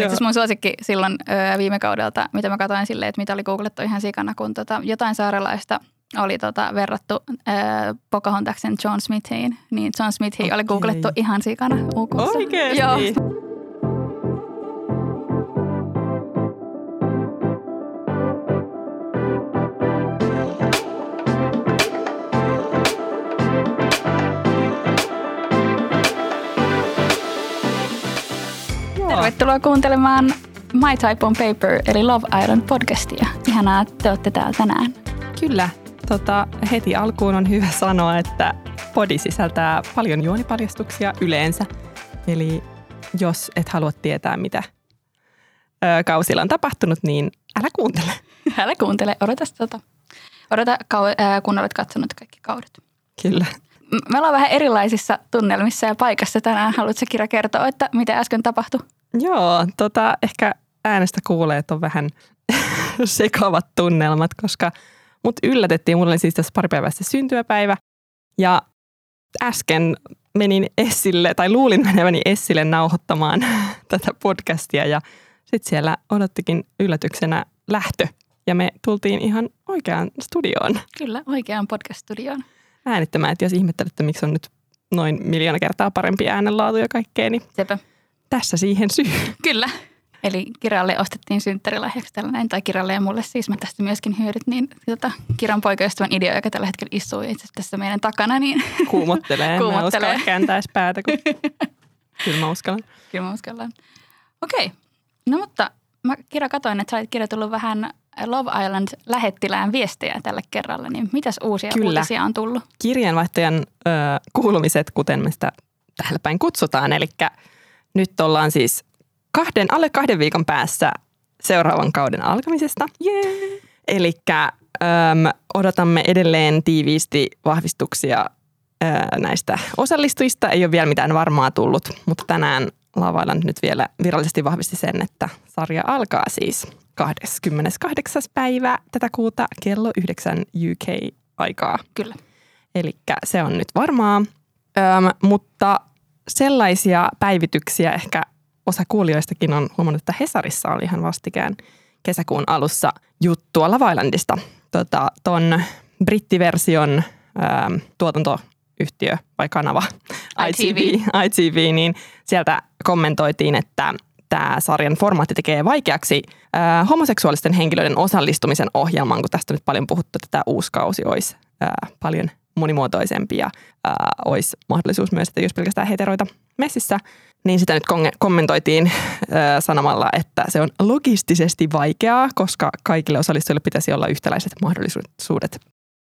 Mun itse mun suosikki silloin ö, viime kaudelta, mitä mä katsoin silleen, että mitä oli googlettu ihan sikana, kun tota, jotain saarelaista oli tota, verrattu ö, Pocahontaksen John Smithiin, niin John Smithi okay. oli googlettu ihan sikana UKssa. Oikeesti? Joo. Tervetuloa kuuntelemaan My Type on Paper eli Love Island podcastia. Ihanaa, että te olette täällä tänään. Kyllä. Tota, heti alkuun on hyvä sanoa, että podi sisältää paljon juonipaljastuksia yleensä. Eli jos et halua tietää, mitä ö, kausilla on tapahtunut, niin älä kuuntele. Älä kuuntele, odota, tota, odota kau- kun olet katsonut kaikki kaudet. Kyllä. Me ollaan vähän erilaisissa tunnelmissa ja paikassa tänään. Haluatko Kira kertoa, että mitä äsken tapahtui? Joo, tota, ehkä äänestä kuulee, että on vähän sekavat tunnelmat, koska mut yllätettiin. Mulla oli siis tässä pari päivää syntymäpäivä ja äsken menin Essille, tai luulin meneväni Essille nauhoittamaan tätä podcastia ja sitten siellä odottikin yllätyksenä lähtö. Ja me tultiin ihan oikeaan studioon Kyllä, oikeaan podcast-studioon. äänittämään. Että jos ihmettelette, miksi on nyt noin miljoona kertaa parempi äänenlaatu ja kaikkea, niin Sepä. Tässä siihen syy. Kyllä. Eli Kiralle ostettiin synttärilahjaksi tällainen, tai Kiralle ja mulle siis mä tästä myöskin hyödyt, niin tota, Kiran poikaystävän idea, joka tällä hetkellä istuu itse tässä meidän takana, niin Kuumottelee. Mä Kuumottelee. uskalla kääntää edes päätä, kun kyllä mä uskallan. kyllä mä uskallan. Okei, no mutta mä Kira katoin, että sä olit kirjoitellut vähän Love Island-lähettilään viestejä tällä kerralla, niin mitäs uusia Kyllä. uutisia on tullut? Kirjeenvaihtajan ö, kuulumiset, kuten me sitä täällä päin kutsutaan. Eli nyt ollaan siis kahden, alle kahden viikon päässä seuraavan kauden alkamisesta. Yeah. Eli odotamme edelleen tiiviisti vahvistuksia ö, näistä osallistujista. Ei ole vielä mitään varmaa tullut, mutta tänään Lavailla nyt vielä virallisesti vahvisti sen, että sarja alkaa siis 28. päivä tätä kuuta kello 9 UK-aikaa. Kyllä. Eli se on nyt varmaa. Öm, mutta sellaisia päivityksiä ehkä osa kuulijoistakin on huomannut, että Hesarissa oli ihan vastikään kesäkuun alussa juttua Love Islandista. Tota, ton brittiversion öm, tuotantoyhtiö vai kanava ITV. ITV, ITV, niin sieltä kommentoitiin, että tämä sarjan formaatti tekee vaikeaksi äh, homoseksuaalisten henkilöiden osallistumisen ohjelmaan, kun tästä on nyt paljon puhuttu, että tämä uusi kausi olisi äh, paljon monimuotoisempi ja äh, olisi mahdollisuus myös, että jos pelkästään heteroita messissä, niin sitä nyt kommentoitiin äh, sanomalla, että se on logistisesti vaikeaa, koska kaikille osallistujille pitäisi olla yhtäläiset mahdollisuudet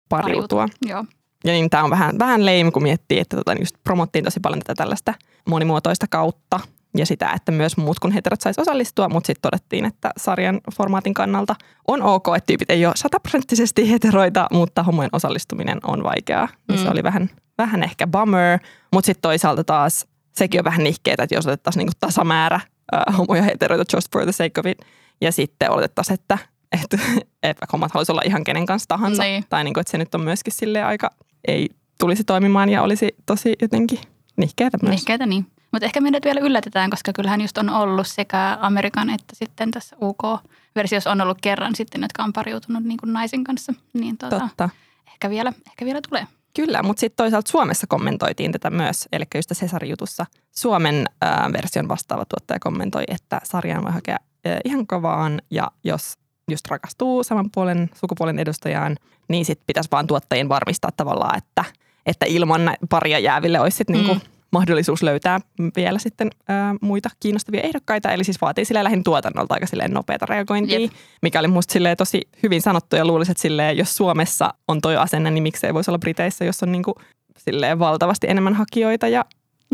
pariutua. Joo. Ja niin tämä on vähän, vähän lame, kun miettii, että tota, niin just promottiin tosi paljon tätä tällaista monimuotoista kautta ja sitä, että myös muut kuin heterot saisi osallistua, mutta sitten todettiin, että sarjan formaatin kannalta on ok, että tyypit ei ole sataprosenttisesti heteroita, mutta homojen osallistuminen on vaikeaa. Mm. Se oli vähän, vähän ehkä bummer, mutta sitten toisaalta taas sekin on vähän nihkeetä, että jos otettaisiin niinku tasamäärä äh, homoja ja heteroita just for the sake of it, ja sitten oletettaisiin, että että, että vaikka hommat haluaisi olla ihan kenen kanssa tahansa, Niin. tai niin kuin, että se nyt on myöskin sille aika, ei tulisi toimimaan ja olisi tosi jotenkin nihkeätä myös. Nihkeitä niin. Mutta ehkä meidät vielä yllätetään, koska kyllähän just on ollut sekä Amerikan että sitten tässä UK-versiossa on ollut kerran sitten, jotka on pariutunut niin kuin naisen kanssa. Niin tota, Totta. ehkä, vielä, ehkä vielä tulee. Kyllä, mutta sitten toisaalta Suomessa kommentoitiin tätä myös, eli just tässä Hesari-jutussa Suomen äh, version vastaava tuottaja kommentoi, että sarjaan voi hakea äh, ihan kovaan ja jos just rakastuu saman puolen sukupuolen edustajaan, niin sitten pitäisi vaan tuottajien varmistaa tavallaan, että, että ilman paria jääville olisi sitten niinku Mm. Mahdollisuus löytää vielä sitten äh, muita kiinnostavia ehdokkaita. Eli siis vaatii sille lähin tuotannolta aika silleen nopeata reagointia, Jep. mikä oli musta silleen tosi hyvin sanottu ja luulisin, että silleen, jos Suomessa on toi asenne, niin miksei voisi olla Briteissä, jos on niinku silleen valtavasti enemmän hakijoita ja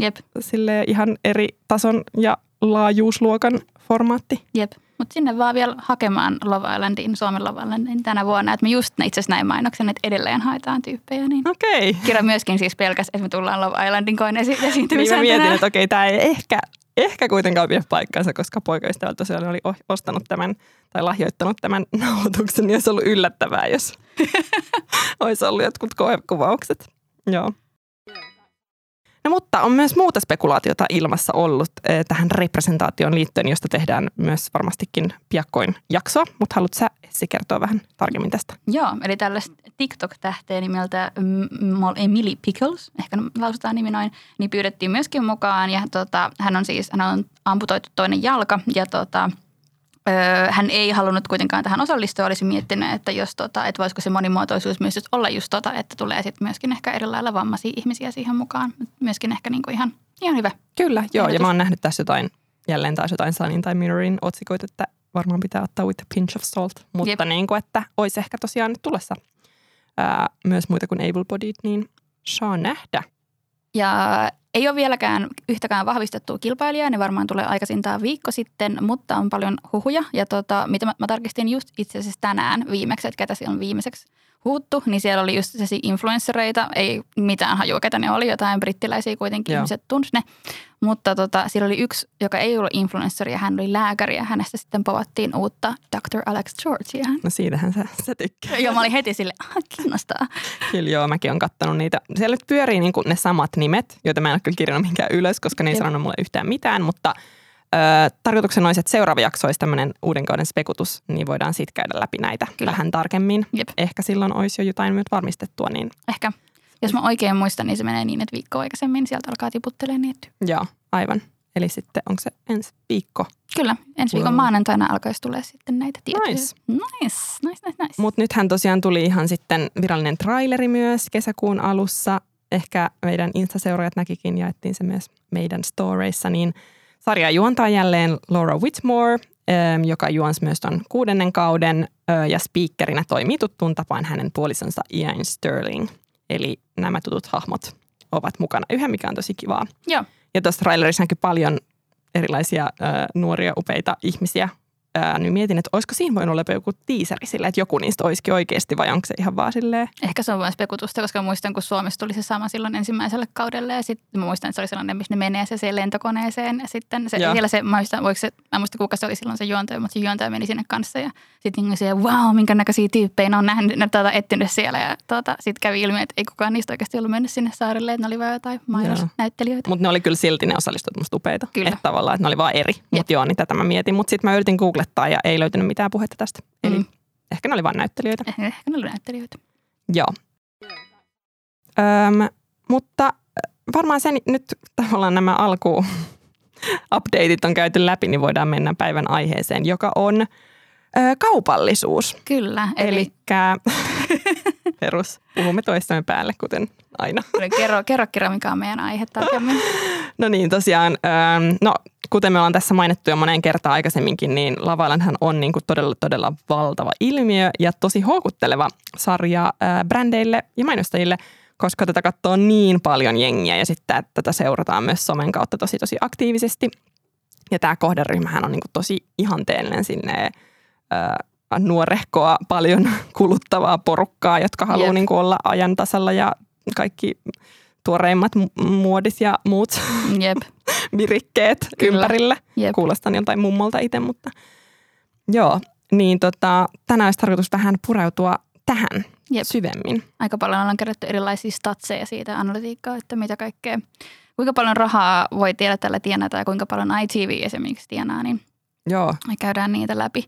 Jep, silleen ihan eri tason ja laajuusluokan formaatti. jep. Mutta sinne vaan vielä hakemaan Love Islandiin, Suomen Love Islandiin tänä vuonna. Että me just itse asiassa näin mainoksen, että edelleen haetaan tyyppejä. Niin. Okei. Kira myöskin siis pelkäs, että me tullaan Love Islandin koin esi- Niin mä esiintymiseen mietin, että okei, tämä ei ehkä, ehkä kuitenkaan pidä paikkaansa, koska poikaystävä tosiaan oli ostanut tämän tai lahjoittanut tämän nauhoituksen, niin olisi ollut yllättävää, jos olisi ollut jotkut koekuvaukset. Joo. No mutta on myös muuta spekulaatiota ilmassa ollut eh, tähän representaation liittyen, josta tehdään myös varmastikin piakkoin jaksoa. Mutta haluatko sä Essi kertoa vähän tarkemmin tästä? Joo, eli tällaista TikTok-tähteä nimeltä Emily Pickles, ehkä lausutaan nimi noin, niin pyydettiin myöskin mukaan. Ja tota, hän on siis, hän on amputoitu toinen jalka ja tota, hän ei halunnut kuitenkaan tähän osallistua, olisi miettinyt, että, jos tota, että voisiko se monimuotoisuus myös olla just tota, että tulee sitten myöskin ehkä eri lailla vammaisia ihmisiä siihen mukaan. Myöskin ehkä niinku ihan, ihan hyvä. Kyllä, joo, Ehdotus. ja mä oon nähnyt tässä jotain, jälleen taas jotain Sunin tai Mirrorin otsikoita, että varmaan pitää ottaa with a pinch of salt, mutta niin kuin, että olisi ehkä tosiaan nyt tulossa ää, myös muita kuin able-bodied, niin saa nähdä. Ja ei ole vieläkään yhtäkään vahvistettua kilpailijaa, ne varmaan tulee aikaisintaan viikko sitten, mutta on paljon huhuja. Ja tota, mitä mä, mä tarkistin just itse asiassa tänään viimeksi, että ketä siellä on viimeiseksi huuttu, niin siellä oli just sellaisia influenssereita, ei mitään hajua, ketä ne oli, jotain brittiläisiä kuitenkin, Joo. ihmiset tunsi ne. Mutta tota, siellä oli yksi, joka ei ollut influenssari ja hän oli lääkäri ja hänestä sitten povattiin uutta Dr. Alex Georgia. No siitähän sä, sä tykkää. joo, mä olin heti sille, ah, kiinnostaa. Kyllä joo, mäkin olen kattanut niitä. Siellä nyt pyörii niin ne samat nimet, joita mä en ole kyllä kirjannut minkään ylös, koska ne ei sanonut mulle yhtään mitään, mutta – tarkoituksena olisi, että seuraava jakso olisi tämmöinen uuden kauden spekutus, niin voidaan sitten käydä läpi näitä Kyllä. vähän tarkemmin. Jep. Ehkä silloin olisi jo jotain myös varmistettua. Niin... Ehkä. Jos mä oikein muistan, niin se menee niin, että viikko aikaisemmin sieltä alkaa tiputtelemaan niitä. Joo, aivan. Eli sitten onko se ensi viikko? Kyllä, ensi viikon wow. maanantaina alkaisi tulee sitten näitä tietoja. Nice. Nice, nice, nice, nice. Mutta nythän tosiaan tuli ihan sitten virallinen traileri myös kesäkuun alussa. Ehkä meidän Insta-seuraajat näkikin, jaettiin se myös meidän storeissa, niin – Sarja juontaa jälleen Laura Whitmore, ähm, joka juonsi myös tuon kuudennen kauden ja speakerinä toimii tuttuun tapaan hänen puolisonsa Ian Sterling. Eli nämä tutut hahmot ovat mukana yhä, mikä on tosi kivaa. Joo. Ja tuossa trailerissa näkyy paljon erilaisia nuoria upeita ihmisiä ää, niin mietin, että olisiko siinä voinut olla joku tiiseri sille, että joku niistä olisikin oikeasti vai onko se ihan vaan silleen? Ehkä se on vain spekutusta, koska muistan, kun Suomessa tuli se sama silloin ensimmäiselle kaudelle ja sitten mä muistan, että se oli sellainen, missä ne menee se, se lentokoneeseen ja sitten se, siellä se, mä muistan, voiko se, mä muistan kuka se oli silloin se juontaja, mutta se juontaja meni sinne kanssa ja sitten niin se, wow, minkä näköisiä tyyppejä ne on nähnyt, ne tuota, etsinyt siellä ja tuota, sitten kävi ilmi, että ei kukaan niistä oikeasti ollut mennyt sinne saarelle, että ne oli vain jotain mainosnäyttelijöitä. Mutta ne oli kyllä silti ne osallistujat musta upeita. Kyllä. Että tavallaan, että ne oli vaan eri. Mutta joo, niin tätä mä mietin. Mutta sitten mä yritin googlettaa ja ei löytynyt mitään puhetta tästä. Eli mm. ehkä ne oli vain näyttelijöitä. Eh, ehkä ne oli näyttelijöitä. Joo. Öm, mutta varmaan sen nyt tavallaan nämä alku updateit on käyty läpi, niin voidaan mennä päivän aiheeseen, joka on ö, kaupallisuus. Kyllä. Eli... Elikkä perus, puhumme toistamme päälle, kuten aina. Kerro, kerro kerro, mikä on meidän aihe tarkemmin. No niin, tosiaan, no kuten me ollaan tässä mainittu jo moneen kertaan aikaisemminkin, niin Lava on niin kuin todella, todella valtava ilmiö ja tosi houkutteleva sarja brändeille ja mainostajille, koska tätä katsoo niin paljon jengiä ja sitten tätä seurataan myös somen kautta tosi tosi aktiivisesti. Ja tämä kohderyhmähän on niin kuin tosi ihanteellinen sinne nuorehkoa, paljon kuluttavaa porukkaa, jotka haluaa niin kuin olla ajan tasalla ja kaikki tuoreimmat muodit ja muut Jep. virikkeet Kyllä. ympärillä. Jep. Kuulostan joltain mummolta itse, mutta joo. Niin tota, tänään olisi tarkoitus vähän pureutua tähän Jep. syvemmin. Aika paljon ollaan kerätty erilaisia statseja siitä analytiikkaa, että mitä kaikkea, kuinka paljon rahaa voi tiedä tällä tienata ja kuinka paljon ITV esimerkiksi tienaa, niin Joo. me käydään niitä läpi.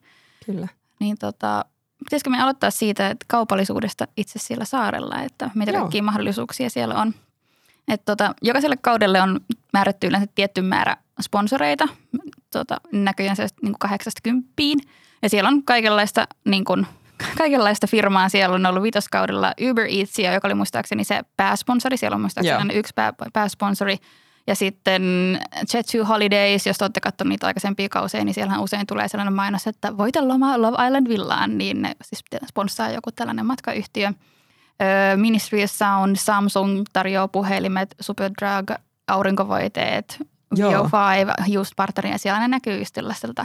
Kyllä. Niin tota, pitäisikö me aloittaa siitä että kaupallisuudesta itse siellä saarella, että mitä Joo. kaikkia mahdollisuuksia siellä on? Et tota, jokaiselle kaudelle on määrätty yleensä tietty määrä sponsoreita, tota, näköjään se niin kuin 80. Ja siellä on kaikenlaista, niin kuin, kaikenlaista firmaa. Siellä on ollut viitoskaudella Uber Eatsia, joka oli muistaakseni se pääsponsori. Siellä on muistaakseni yksi pää, pääsponsori. Ja sitten Jet2 Holidays, jos olette katsoneet niitä aikaisempia kausia, niin siellähän usein tulee sellainen mainos, että voita loma Love Island Villaan, niin ne siis sponssaa joku tällainen matkayhtiö – Ministry of Sound, Samsung tarjoaa puhelimet, Superdrug, aurinkovoiteet, Bio5, just partneria. Ja siellä ne näkyy just sellaiselta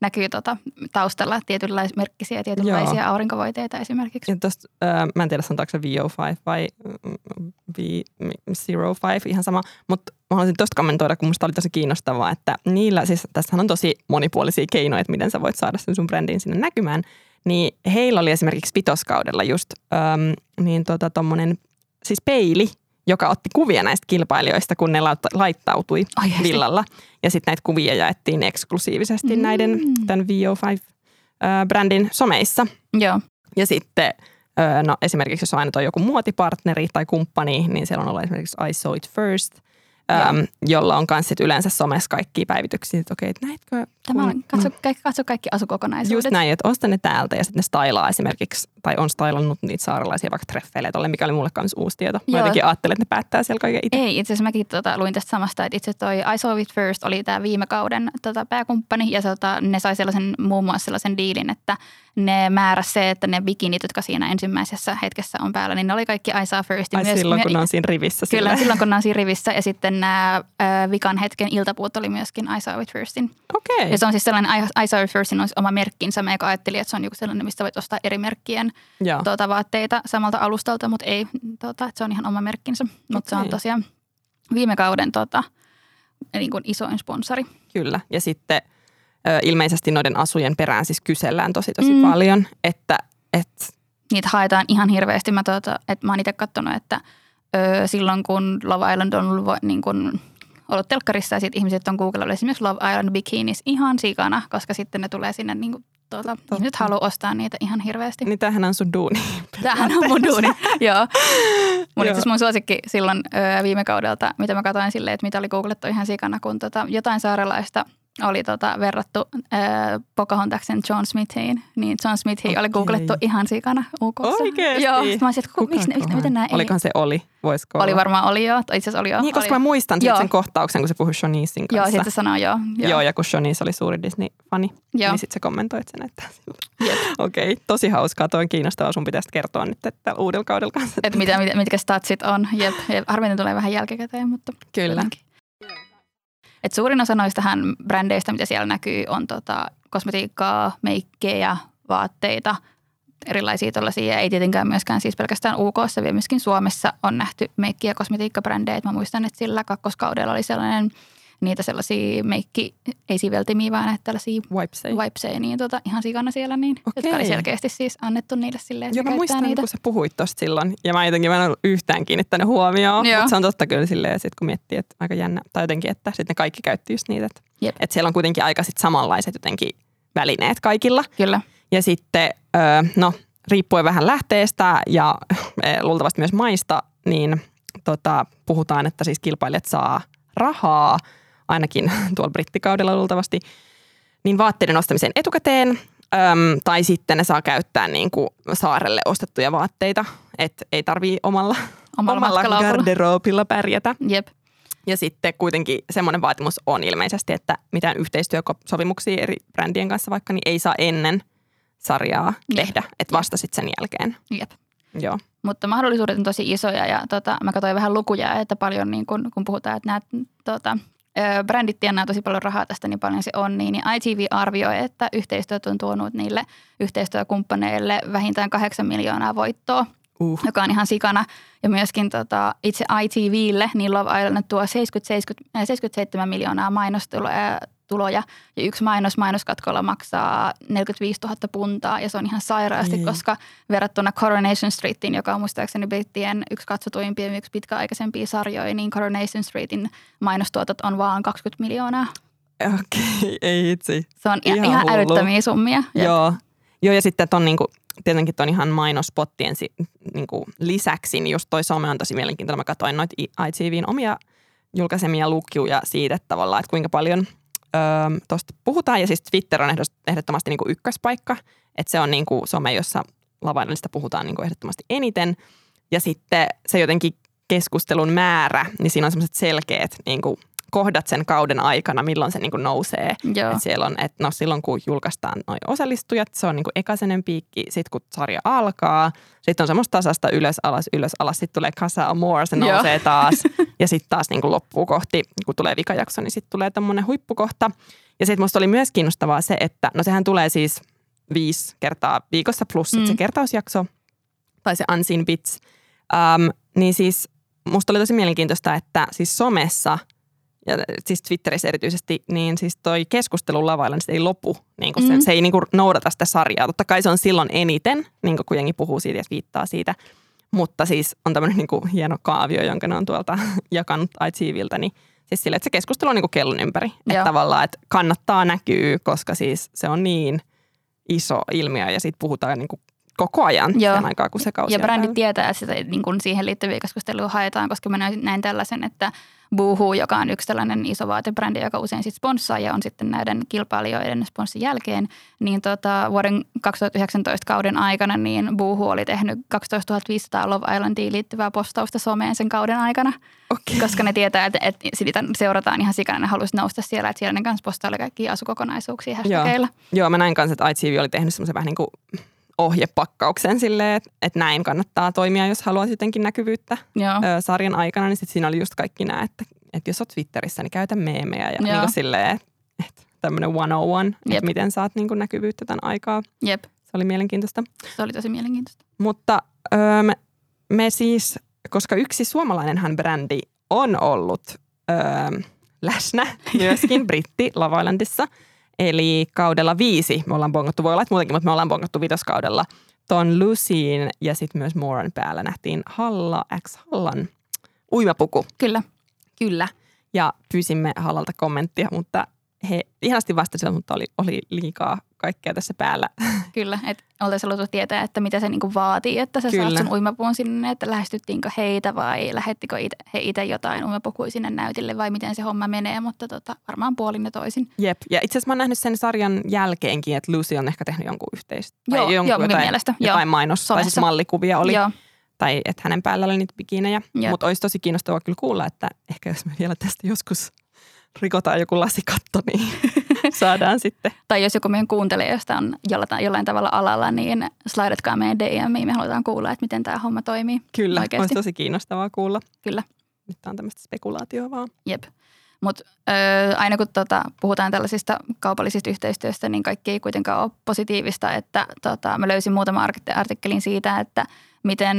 näkyy tota, taustalla tietynlaisia merkkisiä tietynlaisia Joo. aurinkovoiteita esimerkiksi. Ja tosta, äh, mä en tiedä sanotaanko se VO5 vai V05, ihan sama. Mutta mä haluaisin tuosta kommentoida, kun musta oli tosi kiinnostavaa, että niillä, siis tässä on tosi monipuolisia keinoja, että miten sä voit saada sen sun brändin sinne näkymään – niin heillä oli esimerkiksi pitoskaudella just äm, niin tota tommonen, siis peili, joka otti kuvia näistä kilpailijoista, kun ne laittautui Oikeasti? villalla. Ja sitten näitä kuvia jaettiin eksklusiivisesti Mm. näiden tämän VO5-brändin someissa. Joo. Ja sitten ö, no, esimerkiksi jos on aina joku muotipartneri tai kumppani, niin siellä on ollut esimerkiksi I Saw It First, äm, jolla on myös yleensä somessa kaikki päivityksiä, että okei, että näetkö? Tämä on, katso, kaikki, katso kaikki asukokonaisuudet. Just näin, että osta ne täältä ja sitten ne stylaa esimerkiksi, tai on stylannut niitä saarelaisia vaikka treffeille tolle, mikä oli mulle myös uusi tieto. Mä Joo. jotenkin ajattelin, että ne päättää siellä kaiken itse. Ei, itse asiassa mäkin tota, luin tästä samasta, että itse toi I Saw It First oli tämä viime kauden tota, pääkumppani ja tota, ne sai sellaisen muun muassa sellaisen diilin, että ne määräsi se, että ne bikinit, jotka siinä ensimmäisessä hetkessä on päällä, niin ne oli kaikki I Saw First. Ai silloin, kun ne on siinä rivissä. Kyllä, silloin kun ne on siinä rivissä ja sitten nämä äh, vikan hetken iltapuut oli myöskin I Saw It Firstin. Okei. Ja se on siis sellainen, I, I Saw It Firstin on oma merkkinsä, mä ajattelin, että se on joku sellainen, mistä voit ostaa eri merkkien tuota, vaatteita samalta alustalta, mutta ei, tuota, että se on ihan oma merkkinsä. Mutta se on tosiaan viime kauden tuota, niin kuin isoin sponsori. Kyllä. Ja sitten ilmeisesti noiden asujen perään siis kysellään tosi tosi Mm. paljon, että et, Niitä haetaan ihan hirveästi. Mä, tuota, että mä oon itse katsonut, että ö, silloin kun Love Island on ollut, niin kuin, ollut telkkarissa ja sit ihmiset on googlannut esimerkiksi Love Island bikinis ihan sikana, koska sitten ne tulee sinne niin kuin, tuota, ihmiset haluaa ostaa niitä ihan hirveästi. niin tämähän on sun duuni. Tämähän on mun duuni, joo. Mun itse mun suosikki silloin ö, viime kaudelta, mitä mä katsoin silleen, että mitä oli googlettu ihan sikana, kun tota, jotain saarelaista oli tota, verrattu ö, Pocahontaksen John Smithiin, niin John Smithi Okei. oli googlettu ihan sikana UKssa. Oikeesti? Joo, mä olisin, että ku, miksi, miksi, miten nämä ei? Olikohan se oli? Voisiko Oli olla? varmaan oli joo, itse asiassa oli joo. Niin, koska oli. mä muistan Joo. sen kohtauksen, kun se puhui Shanicein Joo, kanssa. sitten se sanoo joo. Joo. joo, ja kun Shanice oli suuri Disney-fani, Joo. niin sitten se kommentoi, että se näyttää siltä. Okei, tosi hauskaa. Toi on kiinnostavaa. Sun pitäisi kertoa nyt että uudella kaudella kanssa. Että mitä, mitä, mitkä statsit on. Jep, jep. Harvemmin tulee vähän jälkikäteen, mutta Kyllä. Jotenkin. Et suurin osa noistahan brändeistä, mitä siellä näkyy, on tota, kosmetiikkaa, meikkejä, vaatteita, erilaisia tällaisia. Ei tietenkään myöskään siis pelkästään UK, vaan myöskin Suomessa on nähty meikki- ja kosmetiikkabrändejä. Et Mä muistan, että sillä kakkoskaudella oli sellainen niitä sellaisia meikki, ei siveltimiä, vaan että tällaisia Wipesei. wipeseja, niin tota, ihan sikana siellä, niin, jotka oli Okei. selkeästi siis annettu niille silleen, että Joo, mä muistan, niitä. kun sä puhuit tosta silloin. Ja mä jotenkin mä en ollut yhtään kiinnittänyt huomioon. Joo. Mutta se on totta kyllä silleen, sit kun miettii, että aika jännä. Tai jotenkin, että sitten ne kaikki käytti just niitä. Että, Jep. että siellä on kuitenkin aika sit samanlaiset jotenkin välineet kaikilla. Kyllä, Ja sitten, öö, no riippuen vähän lähteestä ja eh, luultavasti myös maista, niin tota, puhutaan, että siis kilpailijat saa rahaa, ainakin tuolla brittikaudella luultavasti, niin vaatteiden ostamiseen etukäteen, öm, tai sitten ne saa käyttää niin kuin saarelle ostettuja vaatteita, että ei tarvii omalla, omalla, omalla garderoopilla pärjätä. Jep. Ja sitten kuitenkin semmoinen vaatimus on ilmeisesti, että mitään yhteistyösopimuksia eri brändien kanssa vaikka, niin ei saa ennen sarjaa Jep. tehdä, että vasta sitten sen jälkeen. Jep. Joo. Mutta mahdollisuudet on tosi isoja ja tota, mä katsoin vähän lukuja, että paljon niin kun, kun puhutaan, että nämä tota, ö, brändit tienaa tosi paljon rahaa tästä, niin paljon se on, niin, niin ITV arvioi, että yhteistyöt on tuonut niille yhteistyökumppaneille vähintään 8 miljoonaa voittoa, Uh. joka on ihan sikana. Ja myöskin tota, itse ITVlle, niin Love Island tuo 70, 70, äh, 77 miljoonaa mainostuloja. Tuloja. Ja yksi mainos mainoskatkolla maksaa 45 000 puntaa ja se on ihan sairaasti, Ei. koska verrattuna Coronation Streetiin, joka on muistaakseni brittien yksi katsotuimpia ja yksi pitkäaikaisempia sarjoja, niin Coronation Streetin mainostuotot on vaan 20 miljoonaa. Okei, ei itse. Se on ihan, Ihan hullu. älyttömiä summia. Joo. Joo, ja sitten ton niinku, tietenkin ton ihan mainospottien si, niinku lisäksi, niin just toi some on tosi mielenkiintoinen. Mä katsoin noita ITVn omia julkaisemia lukuja siitä, että tavallaan, että kuinka paljon tuosta puhutaan. Ja siis Twitter on ehdottomasti niinku ykköspaikka. Että se on niinku some, jossa lavainallista puhutaan niinku ehdottomasti eniten. Ja sitten se jotenkin keskustelun määrä, niin siinä on semmoiset selkeät niinku kohdat sen kauden aikana, milloin se niinku nousee. Joo. Et siellä on, että no silloin kun julkaistaan noin osallistujat, se on niinku ekaisenen piikki, sitten kun sarja alkaa, sitten on semmoista tasasta ylös alas, ylös alas, sitten tulee Casa Amor, se Joo. nousee taas ja sitten taas niinku loppuu kohti, kun tulee vikajakso, niin sitten tulee tämmöinen huippukohta. Ja sitten musta oli myös kiinnostavaa se, että no sehän tulee siis viisi kertaa viikossa plus mm. se kertausjakso tai se Unseen Bits. Um, niin siis musta oli tosi mielenkiintoista, että siis somessa ja siis Twitterissä erityisesti, niin siis toi keskustelu lavailla, niin se ei lopu. Niin kuin se, Mm. se ei niin kuin noudata sitä sarjaa. Totta kai se on silloin eniten, niin kuin kun jengi puhuu siitä ja viittaa siitä. Mutta siis on tämmöinen niin kuin hieno kaavio, jonka ne on tuolta jakanut ITViltä, niin siis sille, että se keskustelu on niin kuin kellon ympäri. Että Joo. tavallaan, että kannattaa näkyä, koska siis se on niin iso ilmiö ja siitä puhutaan niin kuin koko ajan Joo. sen aikaa, kun se kausi Ja päällä. tietää, että sitä, niin kuin siihen liittyviä keskusteluja haetaan, koska mä näin näin tällaisen, että Boohoo, joka on yksi tällainen iso vaatebrändi, joka usein sit sponssaa ja on sitten näiden kilpailijoiden sponssin jälkeen, niin tota, vuoden 2019 kauden aikana niin Boohoo oli tehnyt 12 500 Love Islandiin liittyvää postausta someen sen kauden aikana, Okei. koska ne tietää, että, että sitä seurataan ihan sikana, ne haluaisi nousta siellä, että siellä ne kanssa postaili kaikkia asukokonaisuuksia hashtageilla. Joo, mä näin kanssa, että ITV oli tehnyt semmoisen vähän niin kuin ohjepakkauksen silleen, että, että näin kannattaa toimia, jos haluaa jotenkin näkyvyyttä Joo. ö, sarjan aikana, niin sit siinä oli just kaikki nämä, että, että jos oot Twitterissä, niin käytä meemejä ja Joo. niin kuin silleen, että tämmöinen 101, Jep. että miten saat niin kuin näkyvyyttä tämän aikaa. Jep, Se oli mielenkiintoista. se oli tosi mielenkiintoista. Mutta ö, me, me siis, koska yksi suomalainenhan brändi on ollut ö, läsnä myöskin Britti Love Islandissa, eli kaudella viisi me ollaan bongattu, voi olla, että muutenkin, mutta me ollaan bongattu vitoskaudella ton Lucyin ja sitten myös Moran päällä nähtiin Halla X Hallan uimapuku. Kyllä. Kyllä. Ja pyysimme Hallalta kommenttia, mutta he ihanasti vastasivat, mutta oli, oli liikaa kaikkea tässä päällä. Kyllä, että oltaisiin haluttu tietää, että mitä se niinku vaatii, että sä Kyllä. saat sun uimapuun sinne, että lähestyttiinkö heitä vai lähettikö ite, he itse jotain uimapukuja sinne näytille vai miten se homma menee, mutta tota, varmaan puolin ja toisin. Jep. Ja itse asiassa mä oon nähnyt sen sarjan jälkeenkin, että Lucy on ehkä tehnyt jonkun yhteistä. Joo, jonkun joo, jotain, mielestä, jotain joo. mainos, tai siis Somessa. mallikuvia oli. Joo, Tai että hänen päällä oli niitä bikinejä. Mutta olisi tosi kiinnostavaa kyllä kuulla, että ehkä jos me vielä tästä joskus rikotaan joku lasikatto, niin saadaan sitten. tai jos joku meidän kuuntelijoista on jollain, jollain tavalla alalla, niin slaidatkaa meidän DMiin, me halutaan kuulla, että miten tämä homma toimii. Kyllä, Oikeasti. olisi tosi kiinnostavaa kuulla. Kyllä. Nyt on tämmöistä spekulaatioa vaan. Jep. Mutta aina kun tota, puhutaan tällaisista kaupallisista yhteistyöstä, niin kaikki ei kuitenkaan ole positiivista. Että, tota, mä löysin muutaman artik- artikkelin siitä, että miten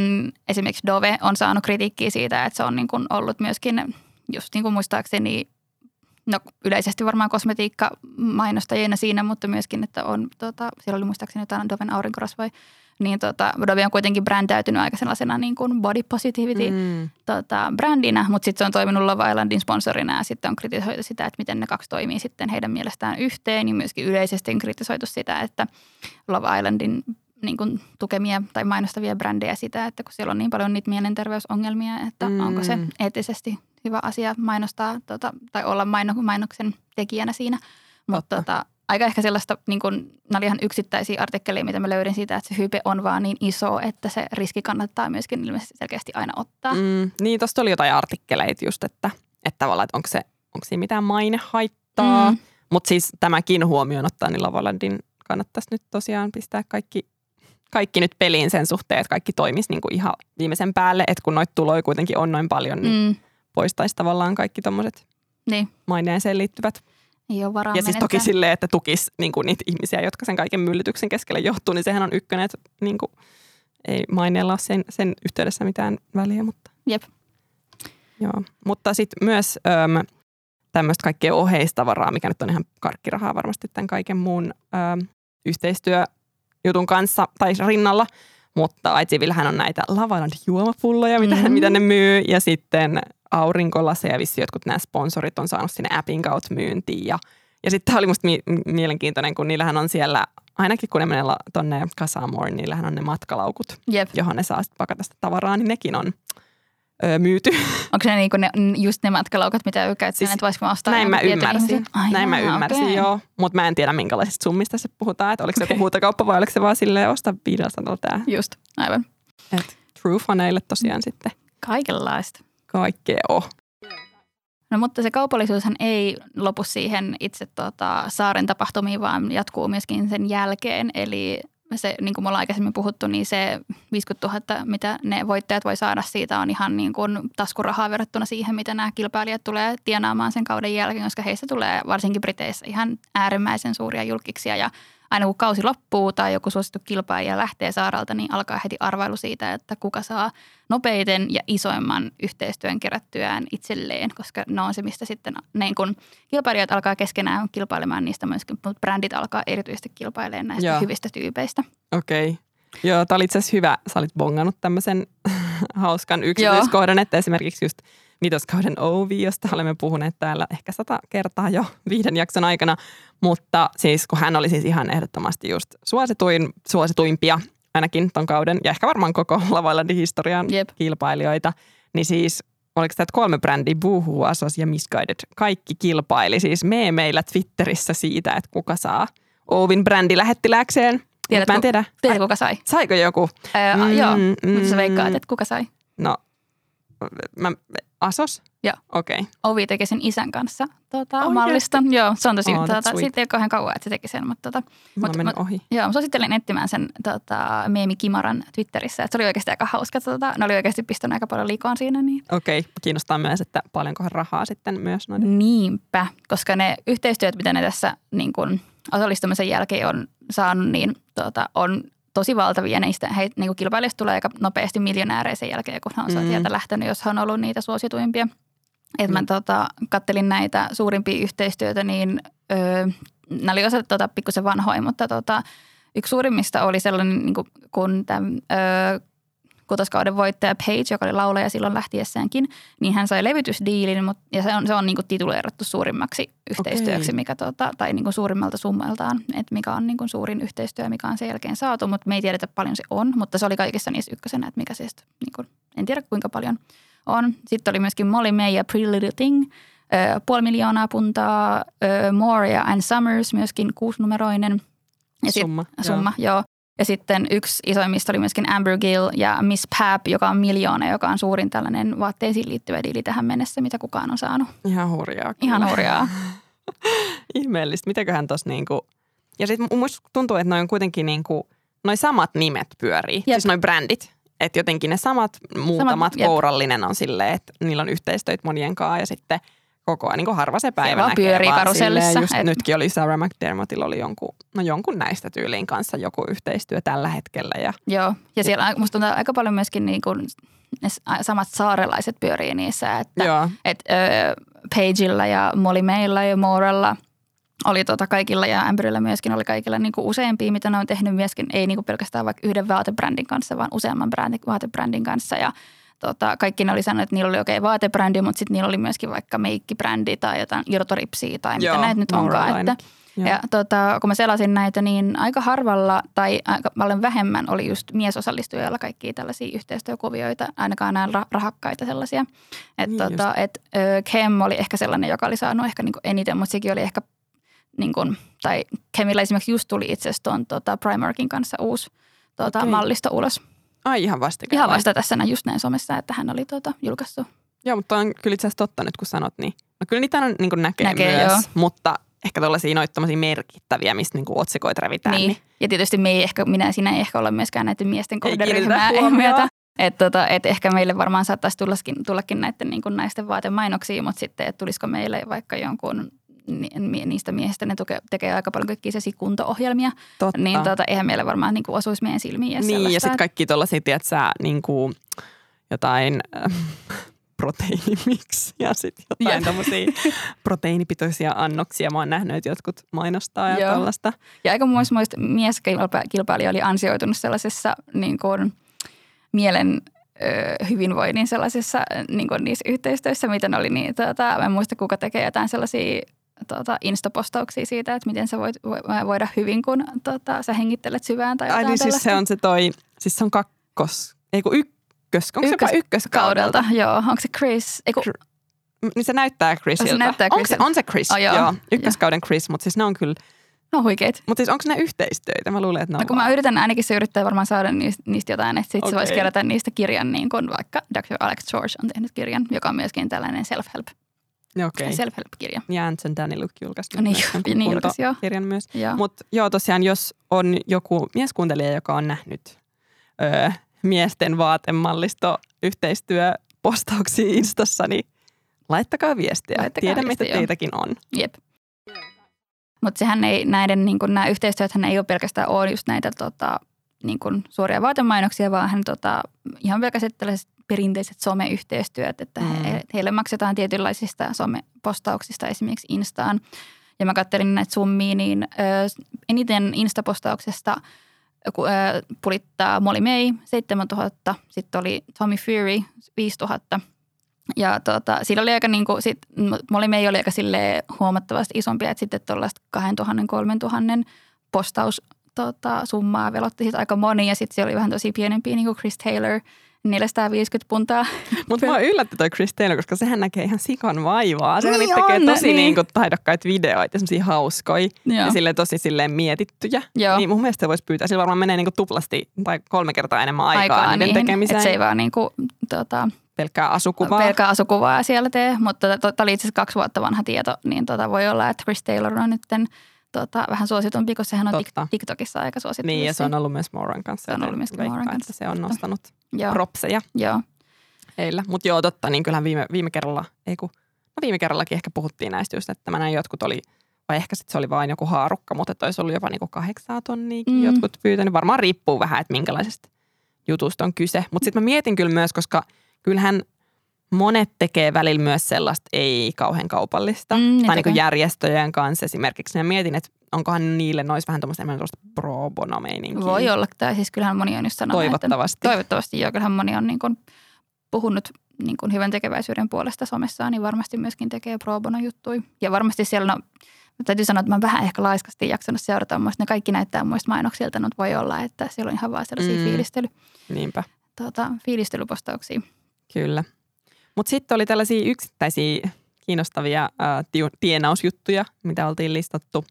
esimerkiksi Dove on saanut kritiikkiä siitä, että se on niin kun ollut myöskin, just niin kuin muistaakseni, no yleisesti varmaan kosmetiikka mainostajina siinä, mutta myöskin, että on, tota, siellä oli muistaakseni jotain Doven aurinkorasvoja, niin tota, Dove on kuitenkin brändäytynyt aika sellaisena niin kuin body positivity Mm. tota, brändinä, mutta sitten se on toiminut Love Islandin sponsorina ja sitten on kritisoitu sitä, että miten ne kaksi toimii sitten heidän mielestään yhteen ja myöskin yleisesti on kritisoitu sitä, että Love Islandin niin kuin, tukemia tai mainostavia brändejä sitä, että kun siellä on niin paljon niitä mielenterveysongelmia, että Mm. mm. onko se eettisesti hyvä asia mainostaa tota, tai olla maino, mainoksen tekijänä siinä. Mutta tota, aika ehkä sellaista, niin kuin, nämä oli ihan yksittäisiä artikkeleja, mitä mä löydin siitä, että se hype on vaan niin iso, että se riski kannattaa myöskin ilmeisesti selkeästi aina ottaa. Mm. Niin, tuosta oli jotain artikkeleita just, että, että tavallaan, että onko, se, onko siinä mitään mainehaittaa. Mm. Mutta siis tämäkin huomioon ottaa, niin Lavalandin kannattaisi nyt tosiaan pistää kaikki, kaikki nyt peliin sen suhteen, että kaikki toimisi niin kuin ihan viimeisen päälle, että kun noita tuloja kuitenkin on noin paljon, niin Mm. Poistaisi tavallaan kaikki tuommoiset Niin, maineeseen liittyvät. ei ole varaa Ja siis toki silleen, että tukisi niin kuin niitä ihmisiä, jotka sen kaiken myllytyksen keskellä johtuu, niin sehän on ykkönen, että niin kuin, ei maineella ole sen, sen yhteydessä mitään väliä, mutta Jep. Joo, mutta sitten myös äm, tämmöistä kaikkea oheistavaraa, mikä nyt on ihan karkkirahaa varmasti tämän kaiken muun äm, yhteistyöjutun kanssa tai rinnalla. Mutta ITVillähän on näitä Lavaland juomapulloja, mitä, Mhm. mm-hmm. mitä ne myy. Ja sitten aurinkolaseja, vissi jotkut nämä sponsorit on saanut sinne appin kautta myyntiin. Ja, ja sitten tämä oli musta mi- mielenkiintoinen, kun niillähän on siellä, ainakin kun ne menee la- tonne Casamore, niillähän on ne matkalaukut, Jep. johon ne saa sitten pakata sitä tavaraa, niin nekin on ö, myyty. Onko ne, niinku ne just ne matkalaukat, mitä käyttää, Siis että voisiko mä ostaa Näin mä ymmärsin. Ai Näin mä jaa, ymmärsin, okei. joo. Mutta mä en tiedä, minkälaisista summista se puhutaan. Että oliko se joku huutokauppa vai oliko se vaan silleen, osta 500 tää. Just, aivan. Et true faneille tosiaan sitten Kaikenlaista. Kaikkea on. No mutta se kaupallisuushan ei lopu siihen itse tota, saaren tapahtumiin, vaan jatkuu myöskin sen jälkeen. Eli se, niin kuin me ollaan aikaisemmin puhuttu, niin se 50 000, mitä ne voittajat voi saada siitä, on ihan niin kuin taskurahaa verrattuna siihen, mitä nämä kilpailijat tulee tienaamaan sen kauden jälkeen, koska heistä tulee varsinkin Briteissä ihan äärimmäisen suuria julkiksia ja aina kun kausi loppuu tai joku suosittu kilpailija lähtee saaralta, niin alkaa heti arvailu siitä, että kuka saa nopeiten ja isoimman yhteistyön kerättyään itselleen, koska ne on se, mistä sitten niin kun kilpailijat alkaa keskenään kilpailemaan niistä myöskin, mutta brändit alkaa erityisesti kilpailemaan näistä Joo. hyvistä tyypeistä. Okei. Okay. Joo, tämä oli itse asiassa hyvä. Sä olit bongannut tämmöisen hauskan yksityiskohdan, että esimerkiksi just vitoskauden Ovi, josta olemme puhuneet täällä ehkä sata kertaa jo viiden jakson aikana. Mutta siis kun hän oli siis ihan ehdottomasti just suosituin, suosituimpia ainakin ton kauden ja ehkä varmaan koko Lavaillandin historian Jep. kilpailijoita, niin siis oliko tämä kolme brändiä, Boohoo, Asos ja Misguided, kaikki kilpaili siis meillä Twitterissä siitä, että kuka saa Ovin brändi lähettilääkseen. Tiedätkö, Mä en tiedä. Tiedätkö, kuka sai? Saiko joku? Ää, Mm, joo, mm. mutta sä veikkaat, että kuka sai? No, mä, Asos? Joo. Okei. Okay. Ovi teki sen isän kanssa tota, Oikeesti? malliston. Joo, se on tosi, Oh, oh, tota, sweet. siitä ei ole kauhean kauan, että se teki sen, mutta tota, Mut- on mennyt mut- ohi. Joo, mä suosittelen etsimään sen tota, Meemi Kimaran Twitterissä. Et se oli oikeasti aika hauska. Tota, ne oli oikeasti pistänyt aika paljon liikoon siinä. Niin. Okei, okay. kiinnostaa myös, että paljonkohan rahaa sitten myös noiden. Niinpä, koska ne yhteistyöt, mitä ne tässä niin kun, osallistumisen jälkeen on saanut, niin tota, on tosi valtavia. Niistä he, niin kilpailijasta tulee aika nopeasti miljonäärejä sen jälkeen, kun he on Mm. sieltä lähtenyt, jos he on ollut niitä suosituimpia. Et mä Mm. tota, kattelin näitä suurimpia yhteistyötä, niin öö, nämä oli osa tota, pikkusen vanhoja, mutta tota, yksi suurimmista oli sellainen, niin kuin, kun tämän öö, kutoskauden voittaja Page, joka oli laulaja silloin lähtiessäänkin, niin hän sai levytysdiilin, mutta, ja se on, se on niin kuin tituleerattu suurimmaksi yhteistyöksi, Okei. mikä, tota, tai niin kuin suurimmalta summaltaan, että mikä on niin kuin suurin yhteistyö, mikä on sen jälkeen saatu, mutta me ei tiedetä paljon se on, mutta se oli kaikissa niissä ykkösenä, että mikä siis, niin kuin, en tiedä kuinka paljon on. Sitten oli myöskin Molly May ja Pretty Little Thing, puoli miljoonaa puntaa, ja Ann Summers myöskin kuusinumeroinen. Ja sit- Summa. Summa, joo. joo. Ja sitten yksi isoimmista oli myöskin Amber Gill ja Miss Pap, joka on miljoona, joka on suurin tällainen vaatteisiin liittyvä diili tähän mennessä, mitä kukaan on saanut. Ihan hurjaa. Ihan kyllä. hurjaa. Ihmeellistä. Mitäköhän tossa niinku... Ja sitten musta tuntuu, että noin on kuitenkin niinku... Noi samat nimet pyörii. Jep. Siis noi brändit. Että jotenkin ne samat muutamat jep. kourallinen on silleen, että niillä on yhteistyöt monien kanssa ja sitten koko ajan niin harva se päivä vaan näkee. pyörii vaan karusellissa, Just et- nytkin oli Sarah McDermottilla oli jonkun, no jonkun näistä tyyliin kanssa joku yhteistyö tällä hetkellä. Ja, Joo, ja siellä on- musta tuntuu aika paljon myöskin niin kuin ne samat saarelaiset pyörii niissä, että joo, et, ö, Pageilla ja Molly Maylla ja Morella oli tota kaikilla ja Amberilla myöskin oli kaikilla niin kuin useampia, mitä ne on tehnyt myöskin, ei niin kuin pelkästään vaikka yhden vaatebrändin kanssa, vaan useamman brändi, vaatebrändin kanssa ja tota, kaikki ne oli sanonut, että niillä oli okei okay, vaatebrändi, mutta sitten niillä oli myöskin vaikka meikkibrändi tai jotain irtoripsiä tai mitä Joo, näitä nyt onkaan. Että, Joo. ja tota, kun mä selasin näitä, niin aika harvalla tai aika paljon vähemmän oli just miesosallistujilla kaikkia tällaisia yhteistyökuvioita, ainakaan nämä ra- rahakkaita sellaisia. Et Niin tota, et, ö, Kem oli ehkä sellainen, joka oli saanut ehkä niinku eniten, mutta sekin oli ehkä, niin kuin, tai Kemillä esimerkiksi just tuli itse asiassa tuon tota Primarkin kanssa uusi tota, Okei. mallisto ulos. Ai ihan vastikään. Ihan vai? vasta tässä näin just näin somessa, että hän oli tota, julkaissut. Joo, mutta on kyllä itse asiassa totta nyt kun sanot, niin no kyllä niitä on, niin kuin näkee, Näkee, myös, joo. mutta ehkä tuollaisia noita merkittäviä, mistä niin kuin otsikoit revitään. Niin. Niin. Ja tietysti me ei ehkä, minä sinä ei ehkä olla myöskään näiden miesten kohderyhmää huomiota. Että tota, et ehkä meille varmaan saattaisi tullakin, tullakin näiden niin kuin naisten vaatemainoksia, mutta sitten, että tulisiko meille vaikka jonkun ni- niistä miehistä, ne tuke, tekee aika paljon kaikkia sellaisia kunto-ohjelmia, Totta. niin tota, eihän meille varmaan niin kuin osuisi meidän silmiin. edes niin, ja sitten kaikki tuollaisia, tiedätkö niin kuin jotain äh, proteiinimiksi ja sitten jotain tommosia proteiinipitoisia annoksia. Mä oon nähnyt, että jotkut mainostaa ja Joo. tällaista. Ja aika muista mieskilpailija oli ansioitunut sellaisessa niin kuin, mielen ö, hyvinvoinnin sellaisissa niin kuin niissä yhteistyöissä, mitä ne oli. Niin, tota, mä en muista, kuka tekee jotain sellaisia tota, instapostauksia siitä, että miten sä voit vo- voida hyvin, kun tota, sä hengittelet syvään tai Ai jotain niin siis se tällaista. on se toi, siis se on kakkos, ei kun ykkös, onko se jopa ykköskaudelta? Kaudelta, joo. Onko se Chris? Eiku, Niin se näyttää Chrisiltä. Se näyttää Onko se, on se Chris? Oh, joo. joo. Ykköskauden Chris, mutta siis ne on kyllä, no huikeet. mutta siis onko ne yhteistöitä? Mä luulen, että ne on No, kun mä yritän, ainakin se yrittää varmaan saada niistä, niistä jotain, että sitten se voisi kerätä niistä kirjan, niin kuin vaikka Dr. Alex George on tehnyt kirjan, joka on myöskin tällainen self-help. Okay. self-help-kirja. Ja Anson Daniluk julkaisi nyt Niin, niin julkaisi, joo. kirjan myös. Mutta joo, tosiaan jos on joku mieskuuntelija, joka on nähnyt öö, miesten vaatemallisto yhteistyöpostauksia Instassa, niin laittakaa viestiä. Laittakaa Tiedämme, viestiä, että teitäkin on. Jep. Mutta sehän ei, näiden, niin kun nämä yhteistyöthän ei ole pelkästään ole just näitä tota, niin kun suoria vaatemainoksia, vaan hän tota, ihan pelkästään tällaiset perinteiset someyhteistyöt, että Mm. he, heille maksetaan tietynlaisista somepostauksista esimerkiksi Instaan. Ja mä kattelin näitä summia, niin ö, eniten Instapostauksesta äh, pulittaa Molly May 7000, sitten oli Tommy Fury 5000. Ja tota, siinä oli aika niin kuin, sit, Molly May oli aika huomattavasti isompi, että sitten tuollaista 2000, 3000 postaus tota, summaa velotti sit aika moni ja sitten siellä oli vähän tosi pienempiä niin kuin Chris Taylor – 450 puntaa. Mutta mua yllätti toi Chris Taylor, koska sehän näkee ihan sikon vaivaa. Sehän niin tekee tosi niin. Niin taidokkaita videoita, semmoisia hauskoja Joo. ja silleen tosi silleen mietittyjä. Joo. Niin mun mielestä voisi pyytää. Sillä varmaan menee niin kuin tuplasti tai kolme kertaa enemmän aikaa, aikaa niiden niin, tekemiseen. Et se ei vaan niin kuin, tota, pelkkää asukuvaa. Pelkkää asukuvaa siellä tee, mutta tämä tota, oli itse asiassa kaksi vuotta vanha tieto, niin tota, voi olla, että Chris Taylor on nyt tota, vähän suositumpi, koska sehän on Totta. TikTokissa aika suosittu. Niin, ja se on ollut myös Moran kanssa. Se on ollut myös Moran kanssa. Se on nostanut joo. propseja joo. heillä. Mutta joo, totta, niin kyllähän viime, viime kerralla, ei kun, no viime kerrallakin ehkä puhuttiin näistä just, että mä näin jotkut oli, vai ehkä sitten se oli vain joku haarukka, mutta että olisi ollut jopa niinku kahdeksaa tonnia mm. jotkut pyytänyt. Varmaan riippuu vähän, että minkälaisesta jutusta on kyse. Mutta sitten mä mietin kyllä myös, koska kyllähän monet tekee välillä myös sellaista ei kauhean kaupallista. Mm, tai niin järjestöjen kanssa esimerkiksi. Ja mietin, että onkohan niille nois vähän tuommoista enemmän pro bono Voi olla, tai siis kyllähän moni on just sanonut, Toivottavasti. Että, toivottavasti, joo. Kyllähän moni on niin kuin puhunut niin kuin hyvän tekeväisyyden puolesta somessaan, niin varmasti myöskin tekee pro bono juttuja. Ja varmasti siellä, no, täytyy sanoa, että mä vähän ehkä laiskasti jaksanut seurata. Muista ne kaikki näyttää muista mainoksilta, mutta voi olla, että siellä on ihan vaan sellaisia mm. fiilistely, Niinpä. Tuota, fiilistelypostauksia. Kyllä. Mutta sitten oli tällaisia yksittäisiä kiinnostavia äh, tienausjuttuja, mitä oltiin listattu.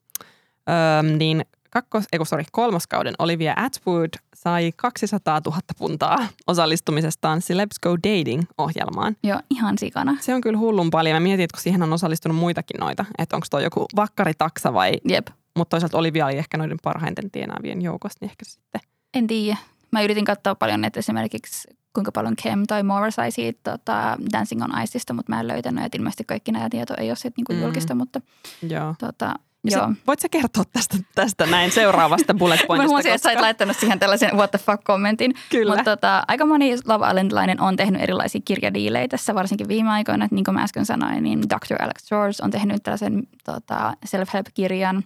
Öm, niin kakkos, ei sorry, kolmoskauden Olivia Atwood sai 200 000 puntaa osallistumisestaan Celebs Go Dating-ohjelmaan. Joo, ihan sikana. Se on kyllä hullun paljon. Mä mietin, että kun siihen on osallistunut muitakin noita, että onko toi joku vakkaritaksa vai... Jep. Mutta toisaalta Olivia oli ehkä noiden parhaiten tienaavien joukosta, niin ehkä sitten... En tiedä. Mä yritin katsoa paljon, että esimerkiksi kuinka paljon Kem tai Moore sai siitä tota, Dancing on Iceista, mutta mä en löytänyt, että ilmeisesti kaikki nämä tieto ei ole sitten niinku mm. julkista, mutta Joo. Tota, Joo. Se, voit sä kertoa tästä, tästä näin seuraavasta bullet pointista? Mä huomasin, että sä oot laittanut siihen tällaisen what the fuck-kommentin. Kyllä. Mutta tota, aika moni Love Islandilainen on tehnyt erilaisia kirjadiilejä tässä, varsinkin viime aikoina. Että niin kuin mä äsken sanoin, niin Dr. Alex George on tehnyt tällaisen tota, self-help-kirjan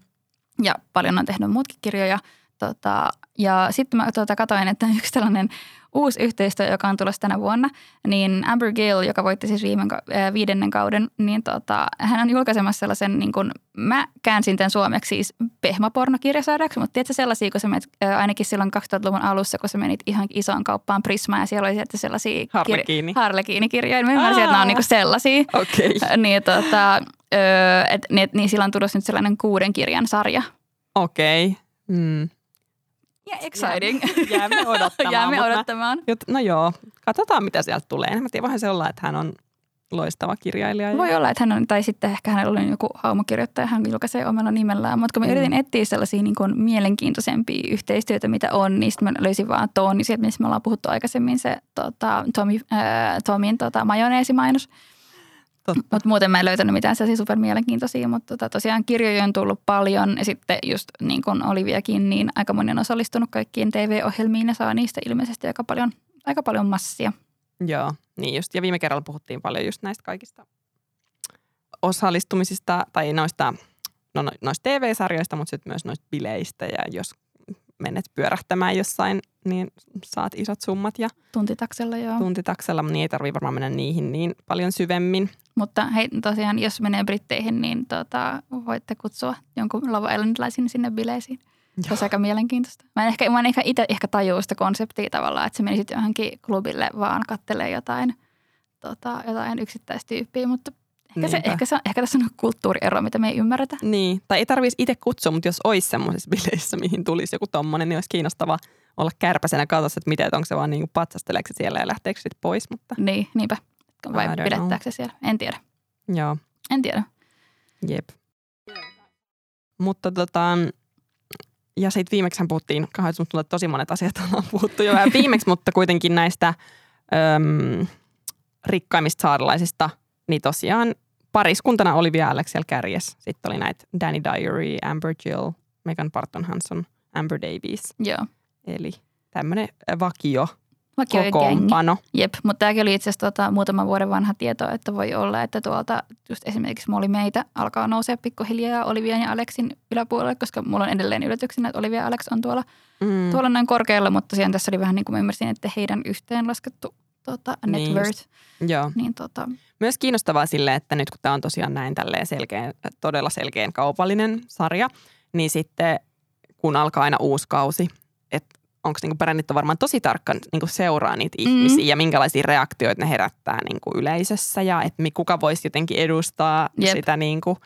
ja paljon on tehnyt muutkin kirjoja. Tota, ja sitten mä tota, katoin, että yksi tällainen uusi yhteistyö, joka on tulossa tänä vuonna, niin Amber Gill, joka voitti siis viime, äh, viidennen kauden, niin tota, hän on julkaisemassa sellaisen, niin kuin, mä käänsin tämän suomeksi siis pehmapornokirjasarjaksi, mutta tiedätkö sellaisia, kun sä menet, äh, ainakin silloin 2000-luvun alussa, kun sä menit ihan isoon kauppaan Prisma ja siellä oli sieltä sellaisia Harlekiini. Kir- Harlekiini-kirjoja. Mä ymmärsin, että nämä on niin kuin sellaisia. Okay. niin, tota, äh, et, niin, niin sillä on tulossa nyt sellainen kuuden kirjan sarja. Okei. Okay. Mm. Ja exciting. Jäämme odottamaan. Jäämme odottamaan. Mä, no joo, katsotaan mitä sieltä tulee. Mä tiedän, voihan se olla, että hän on loistava kirjailija. Voi olla, että hän on, tai sitten ehkä hänellä oli joku haumokirjoittaja, hän julkaisee omalla nimellään. Mutta kun mä mm. yritin etsiä sellaisia niin kuin mielenkiintoisempia yhteistyötä, mitä on, niin sitten mä löysin vaan tuon, niin sieltä, missä me ollaan puhuttu aikaisemmin, se tota, Tomi, äh, Tomin tota, majoneesimainos. Mutta muuten mä en löytänyt mitään sellaisia super mielenkiintoisia, mutta tota, tosiaan kirjoja on tullut paljon ja sitten just niin kuin Oliviakin, niin aika moni on osallistunut kaikkiin TV-ohjelmiin ja saa niistä ilmeisesti aika paljon, aika paljon massia. Joo, niin just. Ja viime kerralla puhuttiin paljon just näistä kaikista osallistumisista tai noista, no, no noista TV-sarjoista, mutta sitten myös noista bileistä ja jos menet pyörähtämään jossain, niin saat isot summat. Ja tuntitaksella, joo. Tuntitaksella, niin ei tarvitse varmaan mennä niihin niin paljon syvemmin. Mutta hei, tosiaan, jos menee Britteihin, niin tota, voitte kutsua jonkun Love Islandlaisin sinne bileisiin. Se on aika mielenkiintoista. Mä en ehkä, mä en ehkä itse ehkä tajua sitä konseptia tavallaan, että se menisit johonkin klubille vaan kattelee jotain, tota, jotain yksittäistyyppiä, mutta Ehkä, se, ehkä, se, ehkä tässä on kulttuuriero, mitä me ei ymmärretä. Niin, tai ei tarvitsisi itse kutsua, mutta jos olisi semmoisessa bileissä, mihin tulisi joku tommonen, niin olisi kiinnostava olla kärpäsenä katsossa, että miten, että onko se vaan niin patsasteleeko se siellä ja lähteekö sitten pois. Mutta... Niin, niinpä. Vai pidettääkö se siellä? En tiedä. Joo. En tiedä. Jep. Mutta tota, ja sitten viimeksi puhuttiin, kahdet mutta tosi monet asiat on puhuttu jo vähän viimeksi, mutta kuitenkin näistä äm, rikkaimmista saarelaisista, niin tosiaan pariskuntana oli vielä Alex siellä kärjes. Sitten oli näitä Danny Diary, Amber Jill, Megan Parton Hanson, Amber Davies. Joo. Eli tämmöinen vakio vakiojengi. kokoonpano. Jep, mutta tämäkin oli itse asiassa tota, muutaman vuoden vanha tieto, että voi olla, että tuolta just esimerkiksi Molly meitä alkaa nousea pikkuhiljaa Olivian ja Alexin yläpuolelle, koska mulla on edelleen yllätyksenä, että Olivia ja Alex on tuolla, Mm. tuolla näin korkealla, mutta tosiaan tässä oli vähän niin kuin mä ymmärsin, että heidän yhteenlaskettu tota, net Niin worth, just. Joo. niin tota, Myös kiinnostavaa sille, että nyt kun tämä on tosiaan näin tälleen selkeä, todella selkeän kaupallinen sarja, niin sitten kun alkaa aina uusi kausi, että onko niinku brändit on varmaan tosi tarkkaan niinku seuraa niitä Mm. ihmisiä ja minkälaisia reaktioita ne herättää niinku yleisössä ja että kuka voisi jotenkin edustaa Jep. sitä niinku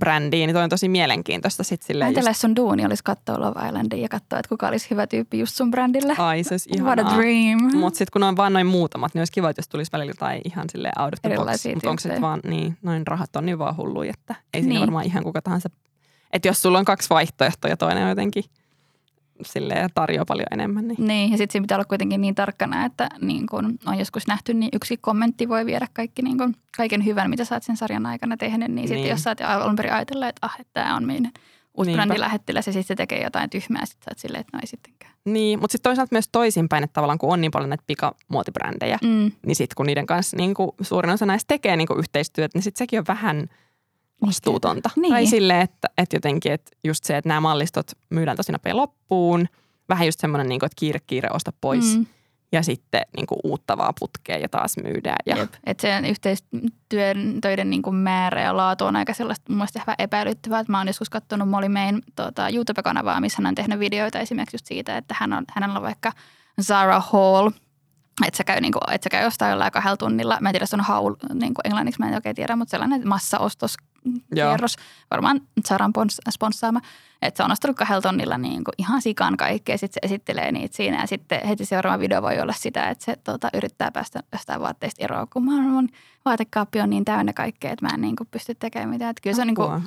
brändiä, niin toi on tosi mielenkiintoista sitten silleen just, Ajatella, sun duuni olisi katsoa Love Islandia ja katsoa, että kuka olisi hyvä tyyppi just sun brändille. ai se olisi What a dream. Mutta sitten kun on vaan noin muutamat, niin olisi kiva, että jos tulisi välillä jotain ihan sille out of the box. Mutta onko se vaan, niin, noin rahat on niin vaan hulluja, että ei siinä Niin. varmaan ihan kuka tahansa. Että jos sulla on kaksi vaihtoehtoa ja toinen on jotenkin silleen tarjoaa paljon enemmän, niin Niin, ja sitten siinä pitää olla kuitenkin niin tarkkana, että niin kun on joskus nähty, niin yksi kommentti voi viedä kaikki, niin kun, kaiken hyvän, mitä sä oot sen sarjan aikana tehnyt. Niin, sitten Niin. jos sä oot alun perin ajatella, että ah, tämä on meidän uusi Niinpä. brändilähettiläs, ja sitten se tekee jotain tyhmää, sitten sä oot silleen, että no ei sittenkään. Niin, mutta sitten toisaalta myös toisinpäin, että tavallaan kun on niin paljon näitä pikamuotibrändejä, Mm. niin sitten kun niiden kanssa niin kuin suurin osa näistä tekee niin yhteistyötä, niin sitten sekin on vähän vastuutonta. Niin. Tai silleen, että, että jotenkin, että just se, että nämä mallistot myydään tosi nopea loppuun, vähän just semmoinen, niin kuin, että kiire, kiire, osta pois. Mm. Ja sitten niin kuin uutta vaan putkea ja taas myydään. Ja, Jep. Että se yhteistyön töiden niin kuin määrä ja laatu on aika sellaista mun mielestä vähän epäilyttävää. Että mä oon joskus katsonut Molly Mayn tota, YouTube-kanavaa, missä hän on tehnyt videoita esimerkiksi just siitä, että hän on, hänellä on vaikka Zara Hall, että se käy, niin kuin, että se käy jostain jollain kahdella tunnilla. Mä en tiedä, se on haul, niin kuin englanniksi, mä en oikein tiedä, mutta sellainen massaostos kierros, varmaan pons- sponssaama, että se on ostanut kahdella tonnilla niin kuin ihan sikan kaikkea, sitten se esittelee niitä siinä ja sitten heti seuraava video voi olla sitä, että se tota, yrittää päästä jostain vaatteista eroon, kun mä, mun vaatekaappi on niin täynnä kaikkea, että mä en niin kuin pysty tekemään mitään. Että kyllä, se on, niin kuin,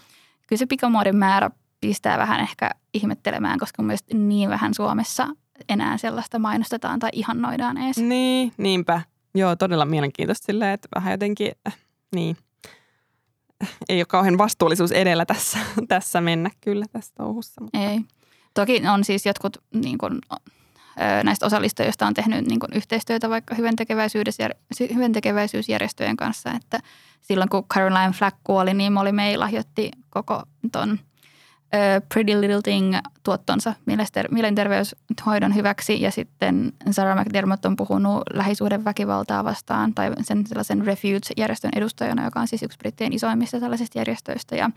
kyllä se pikamuodin määrä pistää vähän ehkä ihmettelemään, koska mun mielestä niin vähän Suomessa enää sellaista mainostetaan tai ihannoidaan edes. Niin, niinpä. Joo, todella mielenkiintoista silleen, että vähän jotenkin, äh, niin, ei ole kauhean vastuullisuus edellä tässä, tässä mennä kyllä tässä touhussa. Mutta. Ei. Toki on siis jotkut niin kuin, ö, näistä osallistujista on tehnyt niin kuin, yhteistyötä vaikka hyväntekeväisyysjärjestöjen kanssa, että silloin kun Caroline Flack kuoli, niin Molly May lahjoitti koko ton Pretty Little Thing tuottonsa mielenterveyshoidon hyväksi ja sitten Sarah McDermott on puhunut lähisuhdeväkivaltaa vastaan tai sen sellaisen Refuge-järjestön edustajana, joka on siis yksi brittien isoimmista tällaisista järjestöistä ja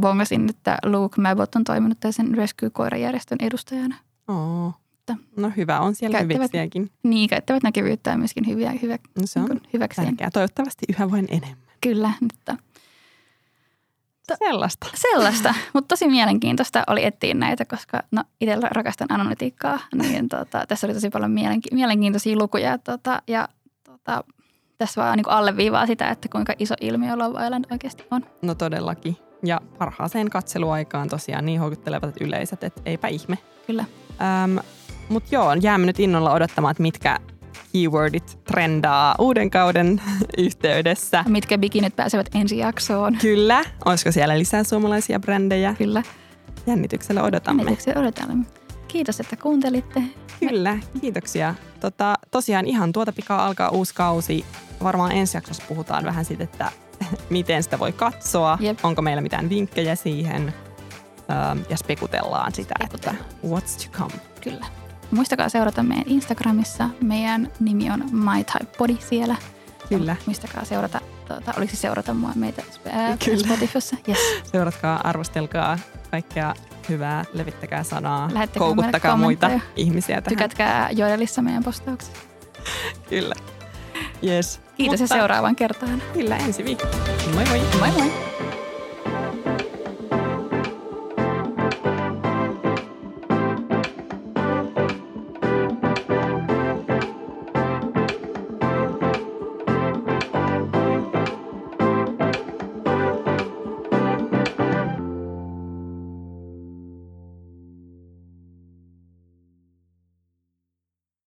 bongasin, että Luke Mabot on toiminut sen Rescue-koirajärjestön edustajana. Oo. Että- No hyvä on siellä Käyttävät- hyviksiäkin. Niin, käyttävät näkyvyyttä myöskin hyviä, hyvä, No se on niin hyväksi. tärkeää. Toivottavasti yhä vain enemmän. Kyllä, mutta To- Sellaista. sellaista. mutta tosi mielenkiintoista oli etsiä näitä, koska no, itse rakastan analytiikkaa, niin tota, tässä oli tosi paljon mielenki- mielenkiintoisia lukuja tota, ja tota, tässä vaan niin alleviivaa sitä, että kuinka iso ilmiö Love Island oikeasti on. No todellakin. Ja parhaaseen katseluaikaan tosiaan niin houkuttelevat yleisöt, että eipä ihme. Kyllä. Öm, Mutta joo, jäämme nyt innolla odottamaan, että mitkä keywordit trendaa uuden kauden yhteydessä. Mitkä bikinit pääsevät ensi jaksoon. Kyllä. Olisiko siellä lisää suomalaisia brändejä? Kyllä. Jännityksellä odotamme. Jännityksellä odotamme. Kiitos, että kuuntelitte. Kyllä, kiitoksia. Tota, tosiaan ihan tuota pikaa alkaa uusi kausi. Varmaan ensi jaksossa puhutaan vähän siitä, että miten sitä voi katsoa. Jep. Onko meillä mitään vinkkejä siihen. Öm, ja spekutellaan sitä, että Spekutellaan. what's to come. Kyllä. Muistakaa seurata meidän Instagramissa. Meidän nimi on My Type Body siellä. Kyllä. Muistakaa seurata, tuota, oliko se seurata mua meitä ää, Kyllä. Spotifyssa? Yes. Seuratkaa, arvostelkaa kaikkea hyvää, levittäkää sanaa, Lähettäkää koukuttakaa muita ihmisiä tähän. Tykätkää Joelissa meidän postauksista. Kyllä. Yes. Kiitos ja Mutta seuraavaan kertaan. Kyllä, ensi viikolla. Moi moi. Moi moi!